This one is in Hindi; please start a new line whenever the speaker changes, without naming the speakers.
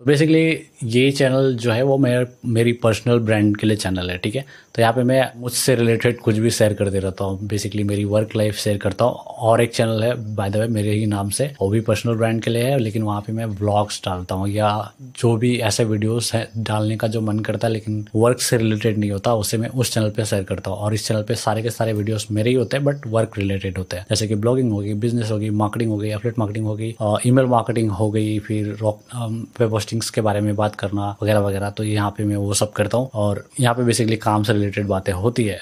तो बेसिकली ये चैनल जो है वो मेरे, मेरी पर्सनल ब्रांड के लिए चैनल है, ठीक है? तो यहाँ पे मैं मुझसे रिलेटेड कुछ भी शेयर करते रहता हूँ। बेसिकली मेरी वर्क लाइफ शेयर करता हूँ। और एक चैनल है बाय द वे मेरे ही नाम से, वो भी पर्सनल ब्रांड के लिए है, लेकिन वहाँ पे मैं व्लॉग्स डालता हूँ या जो भी ऐसे वीडियोस है डालने का जो मन करता है, लेकिन वर्क से रिलेटेड नहीं होता, उसे मैं उस चैनल पे शेयर करता हूँ। और इस चैनल पर सारे के सारे वीडियोज़ मेरे ही होते हैं बट वर्क रिलेटेड होते हैं। जैसे कि ब्लॉगिंग होगी बिज़नेस होगी मार्केटिंग होगी अपडेट मार्केटिंग होगी ईमेल मार्केटिंग हो गई फिर पोस्टिंग्स के बारे में बात करना वगैरह वगैरह तो यहाँ पे मैं वो सब करता हूँ और यहाँ पे बेसिकली काम से रिलेटेड बातें होती है।